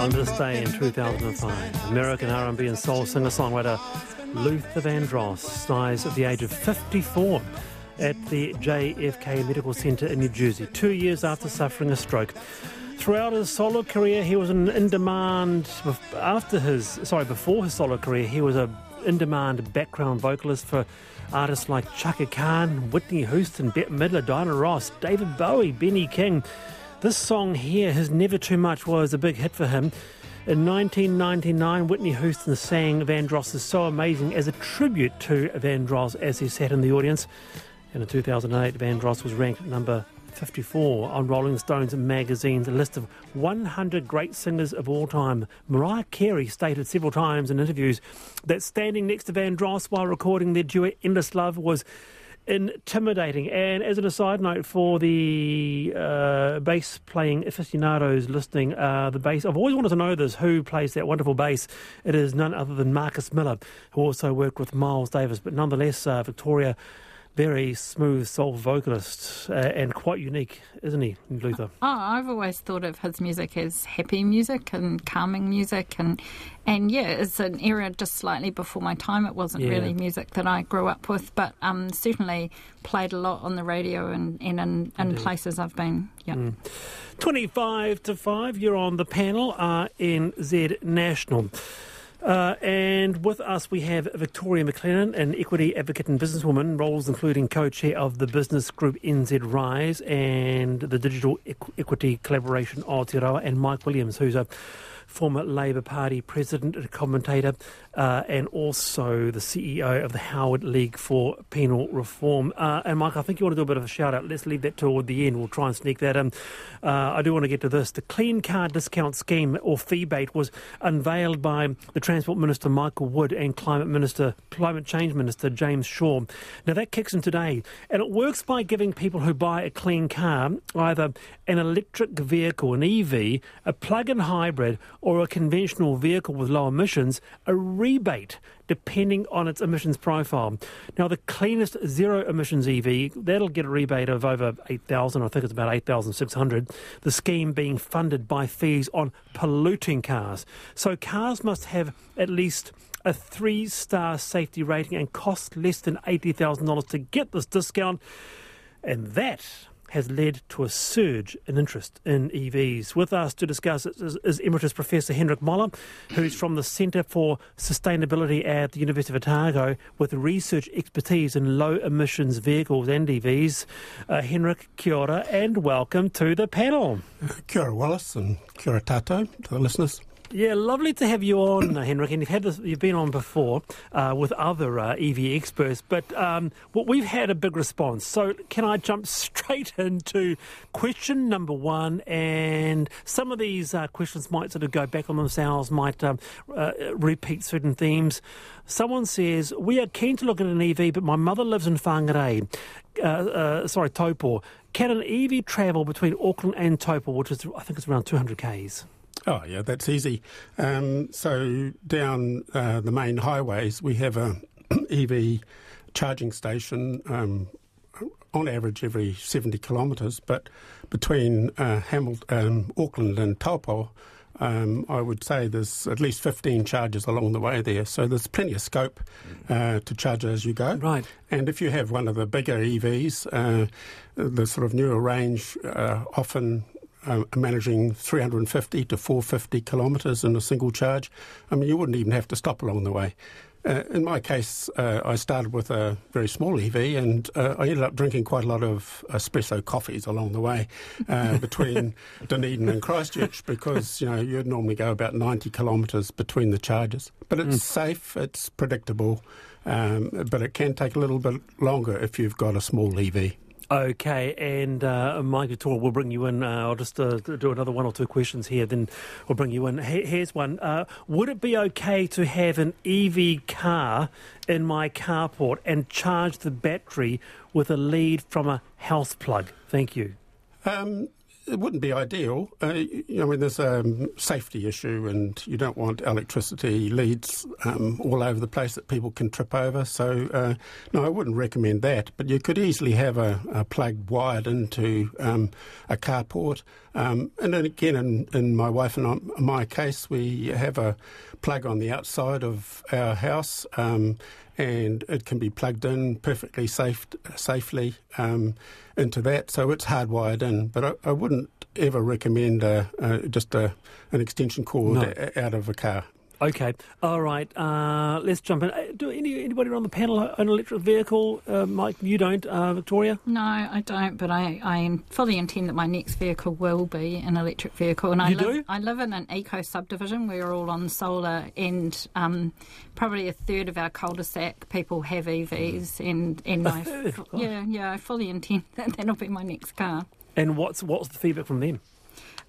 On this day in 2005, American R&B and soul singer-songwriter Luther Vandross dies at the age of 54 at the JFK Medical Center in New Jersey, two years after suffering a stroke. Throughout his solo career, he was an in-demand. After his, sorry, before his solo career, he was a in-demand background vocalist for artists like Chaka Khan, Whitney Houston, Bette Midler, Diana Ross, David Bowie, Benny King. This song here, his Never Too Much, was a big hit for him. In 1999, Whitney Houston sang Vandross is so amazing as a tribute to Vandross as he sat in the audience. And in 2008, Vandross was ranked number 54 on Rolling Stones magazine's list of 100 great singers of all time. Mariah Carey stated several times in interviews that standing next to Vandross while recording their duet Endless Love was intimidating. And as an aside note for the uh, bass playing aficionados listening, uh, the bass, I've always wanted to know this who plays that wonderful bass. It is none other than Marcus Miller, who also worked with Miles Davis, but nonetheless, uh, Victoria very smooth soul vocalist uh, and quite unique, isn't he, Luther? Oh, I've always thought of his music as happy music and calming music, and and yeah, it's an era just slightly before my time. It wasn't yeah. really music that I grew up with, but um, certainly played a lot on the radio and, and in, in places I've been. Yeah. Mm. 25 to 5, you're on the panel, RNZ National. Uh, and with us, we have Victoria McLennan, an equity advocate and businesswoman, roles including co chair of the business group NZ Rise and the Digital Equ- Equity Collaboration Aotearoa, and Mike Williams, who's a former Labour Party president and commentator, uh, and also the CEO of the Howard League for Penal Reform. Uh, and Mike, I think you want to do a bit of a shout out. Let's leave that toward the end. We'll try and sneak that in. Uh, I do want to get to this. The Clean Car Discount Scheme, or Feebate, was unveiled by the Transport Minister Michael Wood and Climate Minister, Climate Change Minister James Shaw. Now that kicks in today, and it works by giving people who buy a clean car either an electric vehicle, an EV, a plug-in hybrid, or a conventional vehicle with low emissions, a rebate depending on its emissions profile. Now, the cleanest zero emissions EV, that'll get a rebate of over 8,000, I think it's about 8,600, the scheme being funded by fees on polluting cars. So cars must have at least a three star safety rating and cost less than $80,000 to get this discount. And that has led to a surge in interest in EVs. With us to discuss is, is Emeritus Professor Henrik Moller, who's from the Centre for Sustainability at the University of Otago with research expertise in low emissions vehicles and EVs. Uh, Henrik, kia ora, and welcome to the panel. Kia ora, Wallace, and kia ora tātou to the listeners. Yeah, lovely to have you on, uh, Henrik. And you've had this, you've been on before uh, with other uh, EV experts, but um, well, we've had a big response. So, can I jump straight into question number one? And some of these uh, questions might sort of go back on themselves, might um, uh, repeat certain themes. Someone says we are keen to look at an EV, but my mother lives in Whangarei. Uh, sorry, Taupo. Can an EV travel between Auckland and Taupo, which is I think it's around 200 k's? Oh, yeah, that's easy. Um, so down uh, the main highways, we have a EV charging station um, on average every 70 kilometres, but between uh, Hamilton, um, Auckland and Taupo, um, I would say there's at least 15 charges along the way there. So there's plenty of scope uh, to charge as you go. Right. And if you have one of the bigger EVs, uh, the sort of newer range uh, often uh, managing 350 to 450 kilometres in a single charge. I mean, you wouldn't even have to stop along the way. Uh, in my case, uh, I started with a very small EV, and uh, I ended up drinking quite a lot of espresso coffees along the way uh, between Dunedin and Christchurch because you know you'd normally go about 90 kilometres between the charges. But it's mm. safe, it's predictable, um, but it can take a little bit longer if you've got a small EV. Okay, and uh, Mike Victoria, we'll bring you in. Uh, I'll just uh, do another one or two questions here, then we'll bring you in. Here's one. Uh, would it be okay to have an EV car in my carport and charge the battery with a lead from a house plug? Thank you. Um, it wouldn't be ideal. Uh, mean, there's a um, safety issue, and you don't want electricity leads um, all over the place that people can trip over. So, uh, no, I wouldn't recommend that. But you could easily have a, a plug wired into um, a carport. Um, and then again, in, in my wife and I, my case, we have a plug on the outside of our house. And it can be plugged in perfectly safe, safely um, into that. So it's hardwired in. But I, I wouldn't ever recommend uh, uh, just a, an extension cord no. out of a car. Okay, all right. Uh, let's jump in. Uh, do any, anybody on the panel own an electric vehicle? Uh, Mike, you don't, uh, Victoria? No, I don't. But I, I fully intend that my next vehicle will be an electric vehicle. And I you live, do? I live in an eco subdivision. We're all on solar, and um, probably a third of our cul-de-sac people have EVs. And and I, yeah, yeah, I fully intend that that'll be my next car. And what's what's the feedback from them?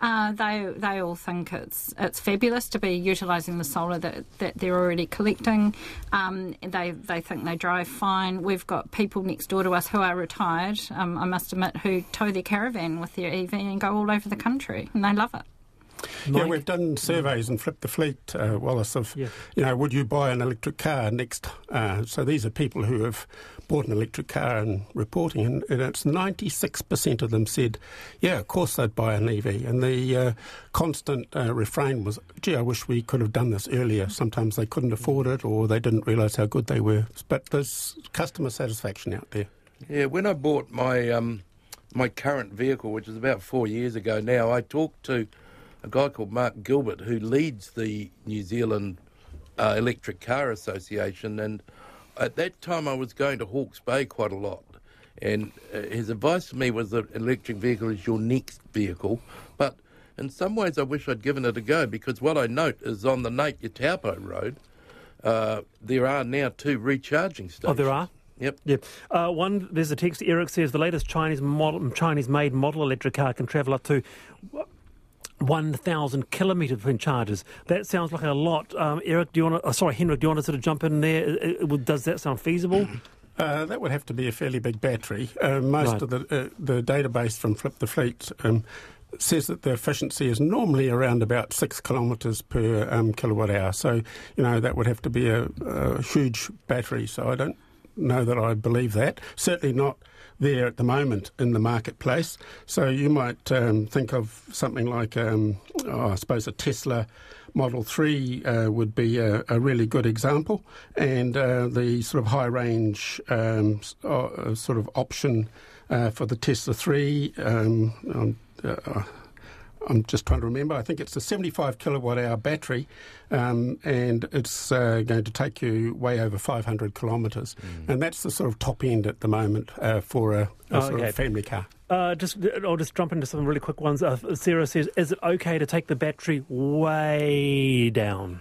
Uh, they they all think it's it's fabulous to be utilising the solar that, that they're already collecting. Um, they they think they drive fine. We've got people next door to us who are retired. Um, I must admit, who tow their caravan with their EV and go all over the country, and they love it. Mike? Yeah, we've done surveys and Flip the Fleet, uh, Wallace, of, yeah. you know, would you buy an electric car next? Uh, so these are people who have bought an electric car and reporting, and, and it's 96% of them said, yeah, of course they'd buy an EV. And the uh, constant uh, refrain was, gee, I wish we could have done this earlier. Sometimes they couldn't afford it or they didn't realise how good they were. But there's customer satisfaction out there. Yeah, when I bought my um, my current vehicle, which is about four years ago now, I talked to a guy called Mark Gilbert who leads the New Zealand uh, Electric Car Association, and at that time I was going to Hawke's Bay quite a lot. And uh, his advice to me was that electric vehicle is your next vehicle, but in some ways I wish I'd given it a go because what I note is on the Napier Taupo Road, uh, there are now two recharging stations. Oh, there are. Yep. Yep. Uh, one, there's a text. Eric says the latest Chinese model, Chinese-made model electric car can travel up to 1,000 kilometres between charges. That sounds like a lot. Um, Eric, do you want to, oh, sorry, Henrik, do you want to sort of jump in there? Uh, uh, does that sound feasible? Uh, that would have to be a fairly big battery. Uh, most right. of the uh, the database from Flip the Fleet um, says that the efficiency is normally around about six kilometres per um, kilowatt hour. So, you know, that would have to be a, a huge battery. So I don't know that I believe that. Certainly not there at the moment in the marketplace. So you might um, think of something like, um, oh, I suppose, a Tesla Model 3 uh, would be a, a, really good example. And uh, the sort of high range um, uh, sort of option uh, for the Tesla 3. Um, uh, I'm just trying to remember. I think it's a 75 kilowatt hour battery, um, and it's uh, going to take you way over 500 kilometres. Mm. And that's the sort of top end at the moment uh, for a, a oh, sort okay. of family car. Uh, just, I'll just jump into some really quick ones. Uh, Sarah says, "Is it okay to take the battery way down?"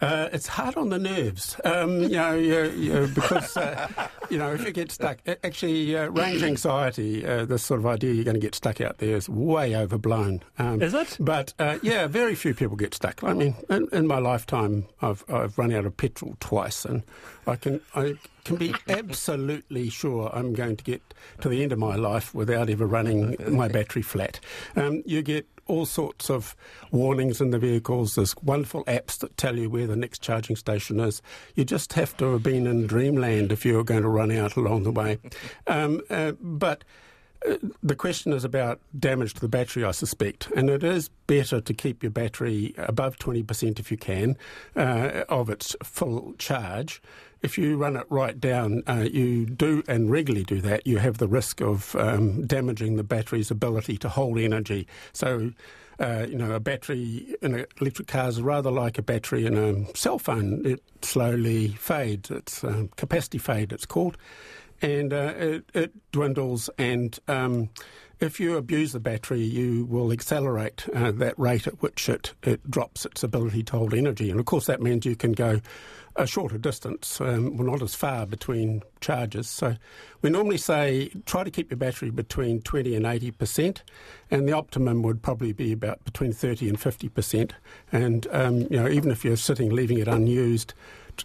Uh, it's hard on the nerves, um, you, know, you, you, because uh, you know if you get stuck. Actually, uh, range anxiety, uh, this sort of idea you're going to get stuck out there, is way overblown. Um, is it? But uh, yeah, very few people get stuck. I mean, in, in, my lifetime, I've I've run out of petrol twice, and I can I can be absolutely sure I'm going to get to the end of my life without ever running my battery flat. Um, you get all sorts of warnings in the vehicles. There's wonderful apps that tell you where the next charging station is. You just have to have been in dreamland if you're going to run out along the way. Um, uh, but uh, the question is about damage to the battery, I suspect, and it is better to keep your battery above 20% if you can uh, of its full charge. If you run it right down, uh, you do and regularly do that, you have the risk of um, damaging the battery's ability to hold energy. So, uh, you know, a battery in an electric car is rather like a battery in a cell phone. It slowly fades. It's um, capacity fade, it's called and uh, it, it, dwindles. And um, if you abuse the battery, you will accelerate uh, that rate at which it, it drops its ability to hold energy. And of course, that means you can go a shorter distance, um, well, not as far between charges. So we normally say try to keep your battery between 20 and 80 percent, and the optimum would probably be about between 30 and 50 percent. And um, you know, even if you're sitting leaving it unused,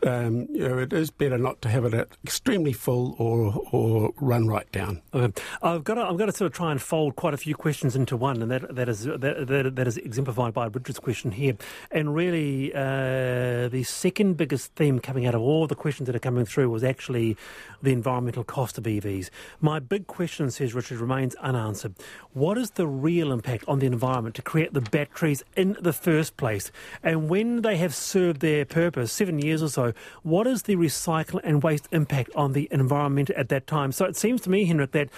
um, you know, it is better not to have it at extremely full or or run right down. Okay. I've got to, I've got to sort of try and fold quite a few questions into one, and that that is that, that, that is exemplified by Richard's question here. And really, uh, the second biggest theme coming out of all the questions that are coming through was actually the environmental cost of EVs. My big question, says Richard, remains unanswered. What is the real impact on the environment to create the batteries in the first place? And when they have served their purpose, seven years or so, what is the recycle and waste impact on the environment at that time? So it seems to me, Henrik, that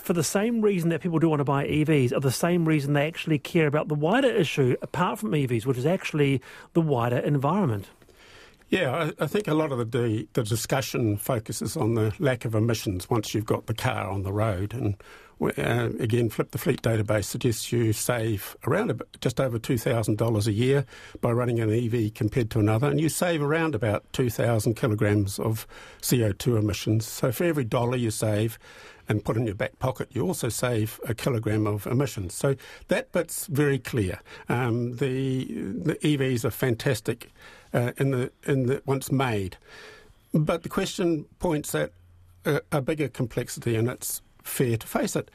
for the same reason that people do want to buy EVs, are the same reason they actually care about the wider issue, apart from EVs, which is actually the wider environment. Yeah, I, I, think a lot of the, the discussion focuses on the lack of emissions once you've got the car on the road. And uh, again, Flip the Fleet database suggests you save around just over $2,000 a year by running an EV compared to another, and you save around about 2,000 kilograms of CO2 emissions. So for every dollar you save, and put in your back pocket, you also save a kilogram of emissions. So that bit's very clear. Um, the the EVs are fantastic uh, in the in the once made, but the question points at a, a bigger complexity, and it's fair to face it.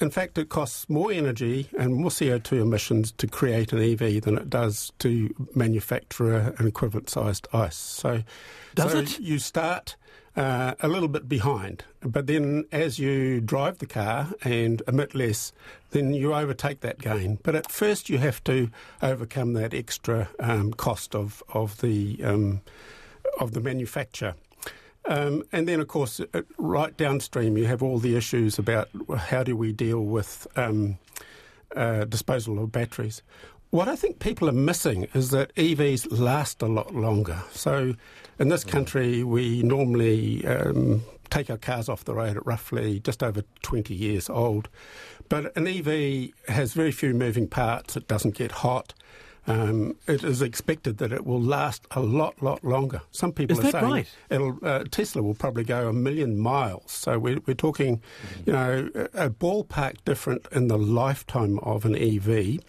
In fact, it costs more energy and more CO2 emissions to create an EV than it does to manufacture an equivalent sized ICE. So, does so it? You start uh, a little bit behind, but then as you drive the car and emit less, then you overtake that gain. But at first, you have to overcome that extra um, cost of of the um, of the manufacture. Um, and then, of course, uh, right downstream, you have all the issues about how do we deal with um, uh, disposal of batteries. What I think people are missing is that EVs last a lot longer. So, in this country, we normally um, take our cars off the road at roughly just over 20 years old. But an EV has very few moving parts, it doesn't get hot. Um, it is expected that it will last a lot, lot longer. Some people is are saying right? it'll, uh, Tesla will probably go a million miles. So we're, we're talking, you know, a, a ballpark different in the lifetime of an EV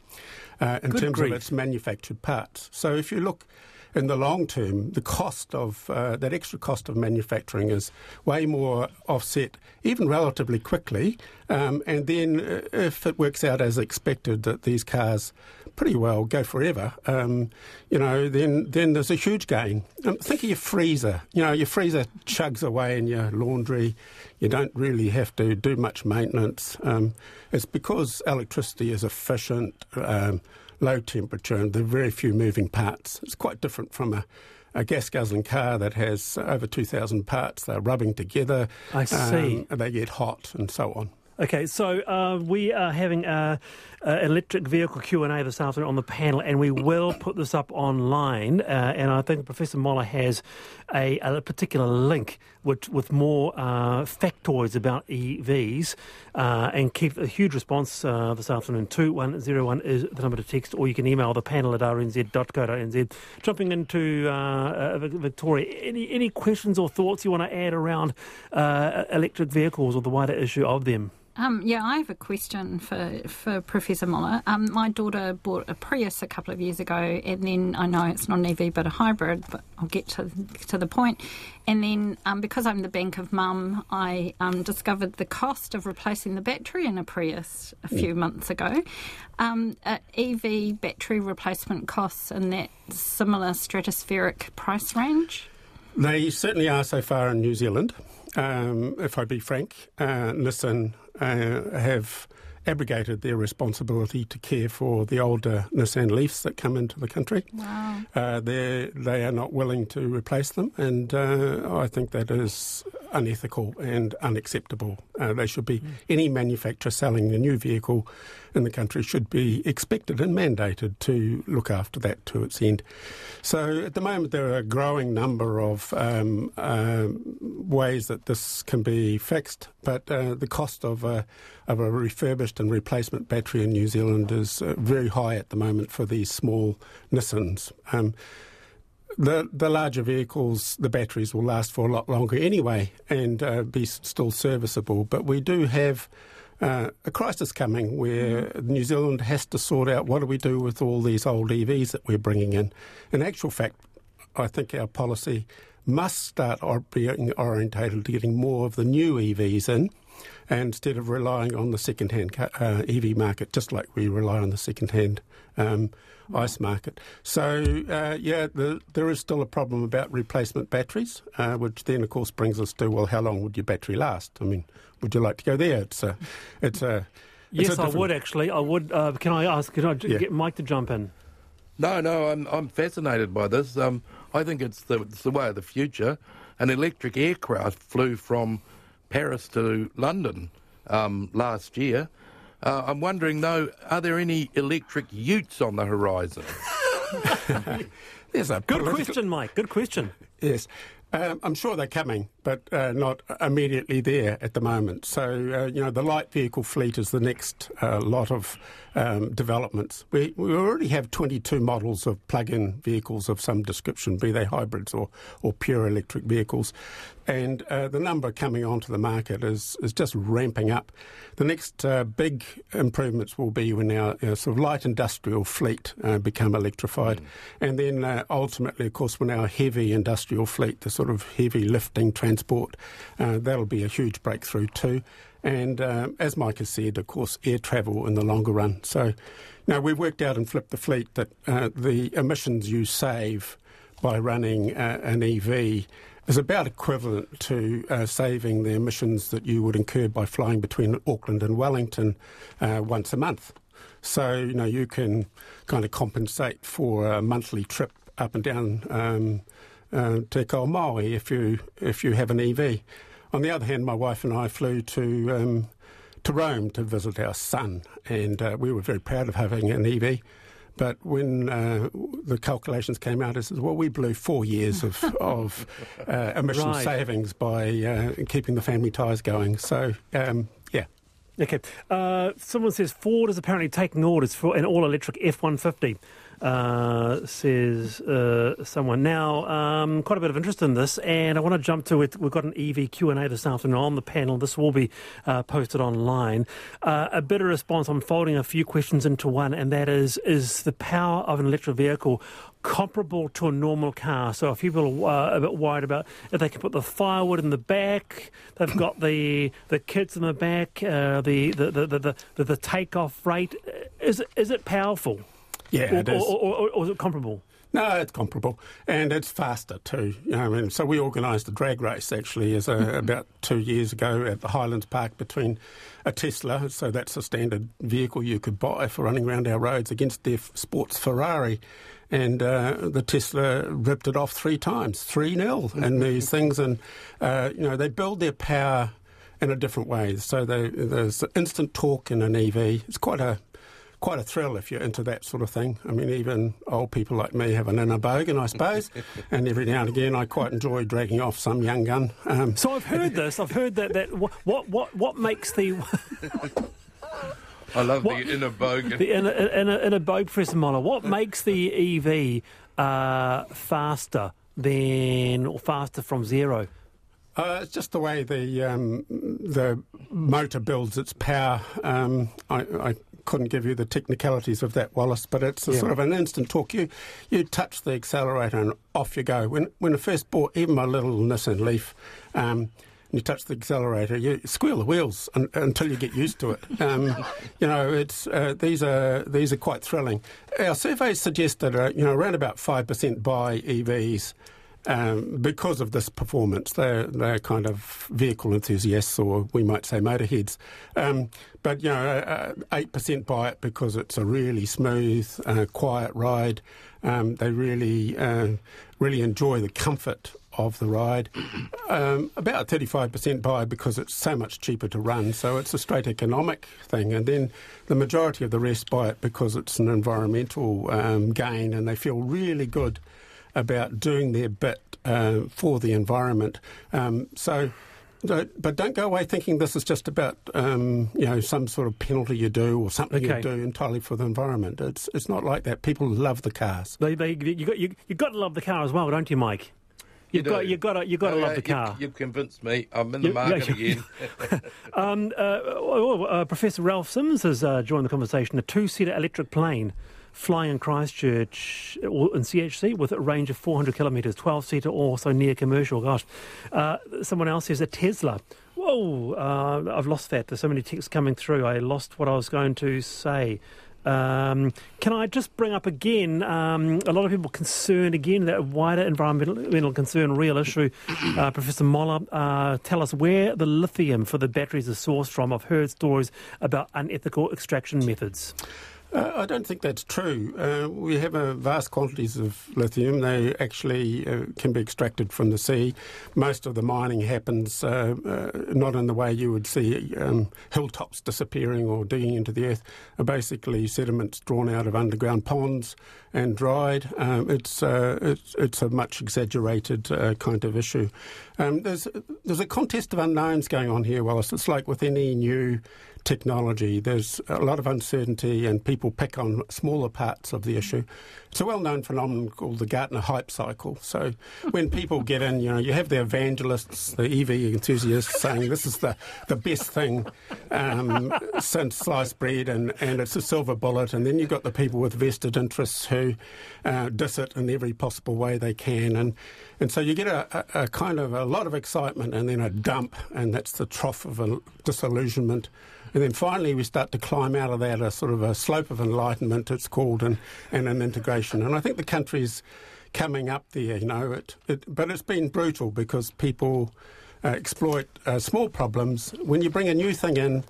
uh, in Good terms grief. of its manufactured parts. So if you look in the long term, the cost of uh, that extra cost of manufacturing is way more offset, even relatively quickly. Um, and then, uh, if it works out as expected that these cars pretty well go forever, um, you know, then then there's a huge gain. Um, think of your freezer. You know, your freezer chugs away in your laundry. You don't really have to do much maintenance. Um, it's because electricity is efficient. Low temperature and there are very few moving parts. It's quite different from a, a gas guzzling car that has over 2,000 parts. They're rubbing together. I see. Um, and they get hot and so on. Okay, so uh, we are having a, a electric vehicle Q and A this afternoon on the panel, and we will put this up online. Uh, and I think Professor Moller has a, a particular link which, with more uh, factoids about EVs, uh, and keep a huge response uh, this afternoon. Two one zero one is the number to text, or you can email the panel at rnz.co.nz. Jumping into uh, uh, Victoria, any any questions or thoughts you want to add around uh, electric vehicles or the wider issue of them? Um, yeah, I have a question for, for Professor Moller. Um, my daughter bought a Prius a couple of years ago, and then I know it's not an EV but a hybrid, but I'll get to, to the point. And then um, because I'm the bank of mum, I um, discovered the cost of replacing the battery in a Prius a few months ago. Um, uh, EV battery replacement costs in that similar stratospheric price range? They certainly are so far in New Zealand. Um, if I be frank, uh, Nissan have abrogated their responsibility to care for the older Nissan Leafs that come into the country. Wow. Uh, they they are not willing to replace them, and uh, I think that is unethical and unacceptable. Uh, they should be any manufacturer selling a new vehicle in the country should be expected and mandated to look after that to its end. So at the moment, there are a growing number of um, um, ways that this can be fixed, but uh, the cost of a, of a refurbished and replacement battery in New Zealand is uh, very high at the moment for these small Nissans. Um, the the larger vehicles, the batteries will last for a lot longer anyway and uh, be still serviceable. But we do have uh, a crisis coming where New Zealand has to sort out what do we do with all these old EVs that we're bringing in. In actual fact, I think our policy must start being orientated to getting more of the new EVs in instead of relying on the second-hand uh, EV market, just like we rely on the second-hand um, ICE market. So, uh, yeah, the, there is still a problem about replacement batteries, uh, which then, of course, brings us to, well, how long would your battery last? I mean, would you like to go there? It's a, it's a. It's yes, I would actually. I would. Uh, can I ask? Can I yeah. get Mike to jump in? No, no, I'm I'm fascinated by this. Um, I think it's the, it's the way of the future. An electric aircraft flew from Paris to London um, last year. Uh, I'm wondering, though, are there any electric utes on the horizon? There's a good political... question, Mike. Good question. Yes. Um, I'm sure they're coming, but uh, not immediately there at the moment. So, uh, you know, the light vehicle fleet is the next uh, lot of um, developments. We, we already have 22 models of plug-in vehicles of some description, be they hybrids or, or pure electric vehicles. And uh, the number coming onto the market is, is just ramping up. The next uh, big improvements will be when our, our, sort of light industrial fleet uh, become electrified. Mm. And then uh, ultimately, of course, when our heavy industrial fleet, the sort of heavy lifting transport, uh, that'll be a huge breakthrough too. And uh, as Mike has said, of course, air travel in the longer run. So now we've worked out and Flip the Fleet that uh, the emissions you save by running uh, an EV is about equivalent to uh, saving the emissions that you would incur by flying between Auckland and Wellington uh, once a month. So, you know, you can kind of compensate for a monthly trip up and down um, uh, Te Ika-a-Māui if you, if you have an EV. On the other hand, my wife and I flew to um, to Rome to visit our son, and uh, we were very proud of having an EV. But when uh, the calculations came out, it says, well, we blew four years of, of uh, emission right. savings by uh, keeping the family ties going. So, um, yeah. Okay. Uh, someone says Ford is apparently taking orders for an all electric F 150 uh, says uh, someone. Now, um, quite a bit of interest in this, and I want to jump to it. We've got an EV Q&A this afternoon on the panel. This will be uh, posted online. Uh, a bit of response. I'm folding a few questions into one, and that is, is the power of an electric vehicle comparable to a normal car. So if people are uh, a bit worried about if they can put the firewood in the back, they've got the the kits in the back, uh, the, the, the, the, the, the takeoff rate. Is, is it powerful? Yeah, or, it is. Or, or, or, is it comparable? No, it's comparable, and it's faster too. I mean, so we organised a drag race actually as a, mm-hmm. about two years ago at the Highlands Park between a Tesla, so that's a standard vehicle you could buy for running around our roads, against their sports Ferrari, and uh, the Tesla ripped it off three times, three 0 and these things, and uh, you know they build their power in a different way. So they, there's instant torque in an EV. It's quite a quite a thrill if you're into that sort of thing. I mean, even old people like me have an inner bogan, I suppose, and every now and again I quite enjoy dragging off some young gun. Um, so I've heard this. I've heard that that what what what makes the I love what, the inner bogan. The inner, inner, inner bogan, Professor Moller. What makes the EV uh, faster than or faster from zero? Uh, it's just the way the um, the motor builds its power. Um, I, I, couldn't give you the technicalities of that, Wallace, but it's a yeah. sort of an instant torque. You you touch the accelerator and off you go. When when I first bought even my little Nissan Leaf. Um, you touch the accelerator, you squeal the wheels un, until you get used to it. Um, you know, it's uh, these are these are quite thrilling. Our surveys suggest that uh, you know around about five percent buy EVs um, because of this performance. They're, they're kind of vehicle enthusiasts, or we might say motorheads. Um, but, you know, uh, 8% buy it because it's a really smooth, uh, quiet ride. Um, they really, uh, really enjoy the comfort of the ride. Um, about 35% buy because it's so much cheaper to run, so it's a straight economic thing. And then the majority of the rest buy it because it's an environmental um, gain and they feel really good about doing their bit uh, for the environment. Um, so. But don't go away thinking this is just about um, you know some sort of penalty you do or something okay. you do entirely for the environment. It's it's not like that. People love the cars. They, they, you got you, you got to love the car as well, don't you, Mike? You've you got, you got to, you got to oh, love the car. You, have convinced me. I'm in the you, market again. um, uh, oh, oh, uh, Professor Ralph Sims has uh, joined the conversation. A two-seater electric plane flying in Christchurch or in CHC with a range of 400 kilometres, 12 seater, also near commercial. Gosh, uh, someone else says a Tesla. Whoa, uh, I've lost that. There's so many texts coming through. I lost what I was going to say. Um, can I just bring up again? Um, a lot of people concerned again that wider environmental concern, real issue. Uh, Professor Moller, uh, tell us where the lithium for the batteries is sourced from. I've heard stories about unethical extraction methods. Uh, I don't think that's true. Uh, we have uh, vast quantities of lithium. They actually uh, can be extracted from the sea. Most of the mining happens uh, uh, not in the way you would see um, hilltops disappearing or digging into the earth. basically, sediments drawn out of underground ponds and dried. Um, it's, it's, it's a much exaggerated kind of issue. Um, there's there's a contest of unknowns going on here, Wallace. It's like with any new technology. There's a lot of uncertainty, and people pick on smaller parts of the issue. It's a well-known phenomenon called the Gartner hype cycle. So when people get in, you know, you have the evangelists, the EV enthusiasts saying this is the, the best thing um, since sliced bread, and, and it's a silver bullet. And then you've got the people with vested interests who uh, diss it in every possible way they can, and and so you get a, a, a kind of a lot of excitement, and then a dump, and that's the trough of a disillusionment. And then finally, we start to climb out of that, a sort of a slope of enlightenment, it's called, and, and an integration. And I think the country's coming up there, you know. It, it, but it's been brutal because people uh, exploit uh, small problems. When you bring a new thing in,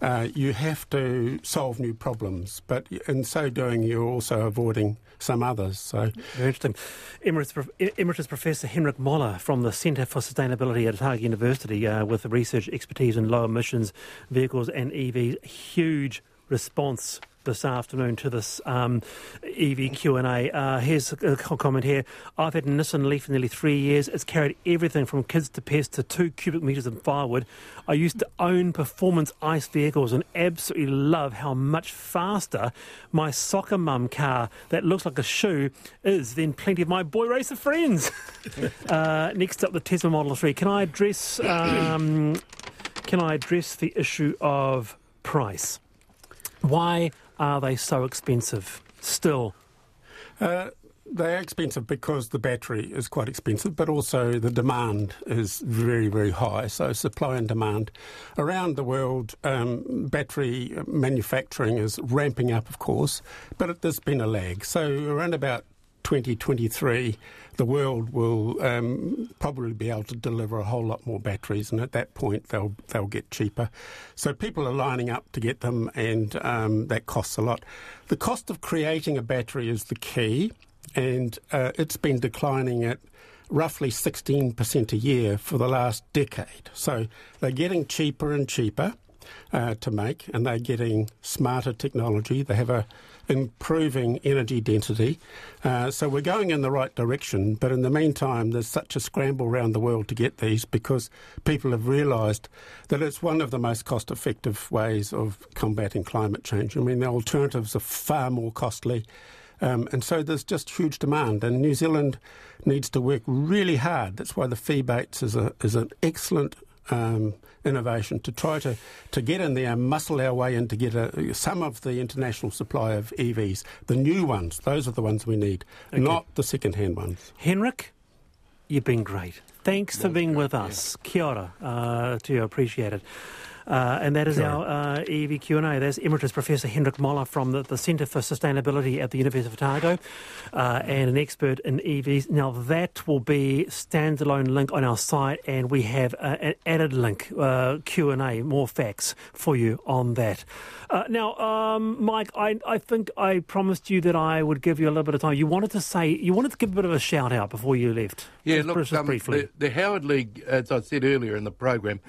uh, you have to solve new problems, but in so doing, you're also avoiding some others. So very interesting. Emeritus, Emeritus Professor Henrik Moller from the Centre for Sustainability at Otago University, uh, with research expertise in low emissions vehicles and EVs, huge response this afternoon to this um, EV Q&A. Uh, here's a comment here. I've had a Nissan Leaf for nearly three years. It's carried everything from kids to pests to two cubic metres of firewood. I used to own performance ICE vehicles and absolutely love how much faster my soccer mum car that looks like a shoe is than plenty of my boy racer friends. uh, next up, the Tesla Model 3. Can I address... Um, can I address the issue of price? Why are they so expensive still? Uh, they are expensive because the battery is quite expensive, but also the demand is very, very high. So, supply and demand. Around the world, um, battery manufacturing is ramping up, of course, but there's been a lag. So, around about 2023, the world will um, probably be able to deliver a whole lot more batteries, and at that point they'll they'll get cheaper. So people are lining up to get them, and um, that costs a lot. The cost of creating a battery is the key, and uh, it's been declining at roughly 16% a year for the last decade. So they're getting cheaper and cheaper uh, to make, and they're getting smarter technology. They have a improving energy density. Uh, so we're going in the right direction, but in the meantime, there's such a scramble around the world to get these because people have realised that it's one of the most cost effective ways of combating climate change. I mean, the alternatives are far more costly. Um, and so there's just huge demand, and New Zealand needs to work really hard. That's why the Feebates is, a, is an excellent um, innovation to try to, to get in there, muscle our way in to get a, some of the international supply of EVs. The new ones, those are the ones we need, okay. not the second hand ones. Henrik, you've been great. Thanks for being with us. Yeah. Kia ora uh, to you, appreciate it. Uh, and that is sure. our uh, EV Q&A. There's Emeritus Professor Hendrik Moller from the, the Centre for Sustainability at the University of Otago uh, and an expert in EVs. Now, that will be standalone link on our site and we have uh, an added link, uh, Q&A, more facts for you on that. Uh, now, um, Mike, I, I think I promised you that I would give you a little bit of time. You wanted to say, you wanted to give a bit of a shout out before you left. Yeah, just, look, um, the, the Howard League, as I said earlier in the program,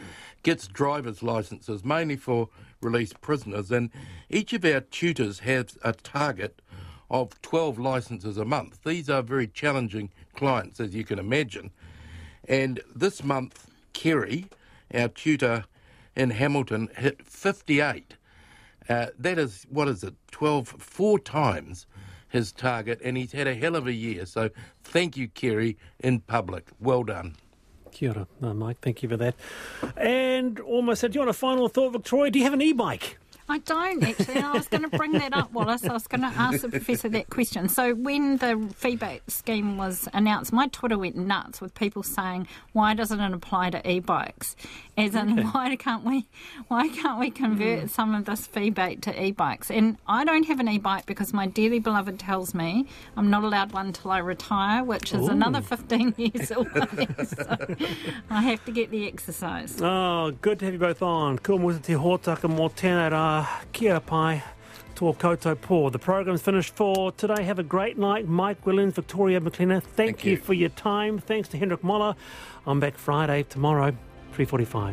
gets driver's licenses mainly for released prisoners, and each of our tutors has a target of 12 licenses a month. These are very challenging clients, as you can imagine. And this month, Kerry, our tutor in Hamilton, hit 58. Uh, that is, what is it, 12, four times his target, and he's had a hell of a year. So thank you, Kerry, in public. Well done. Kia ora, uh, Mike. Thank you for that. And almost said, do you want a final thought, Victoria? Do you have an e-bike? I don't actually. I was going to bring that up, Wallace. I was going to ask the professor that question. So when the feebate scheme was announced, my Twitter went nuts with people saying, "Why doesn't it apply to e-bikes?" As in, why can't we, why can't we convert mm. some of this feebate to e-bikes? And I don't have an e-bike because my dearly beloved tells me I'm not allowed one till I retire, which is Ooh. another 15 years away. so I have to get the exercise. Oh, good to have you both on. Cool, te hōtaka mō tēnei rā kia pai. Tō koutou pō. The program's finished for today. Have a great night. Mike Williams, Victoria McLennan, thank, thank you. you for your time. Thanks to Hendrik Moller. I'm back Friday tomorrow, 3.45.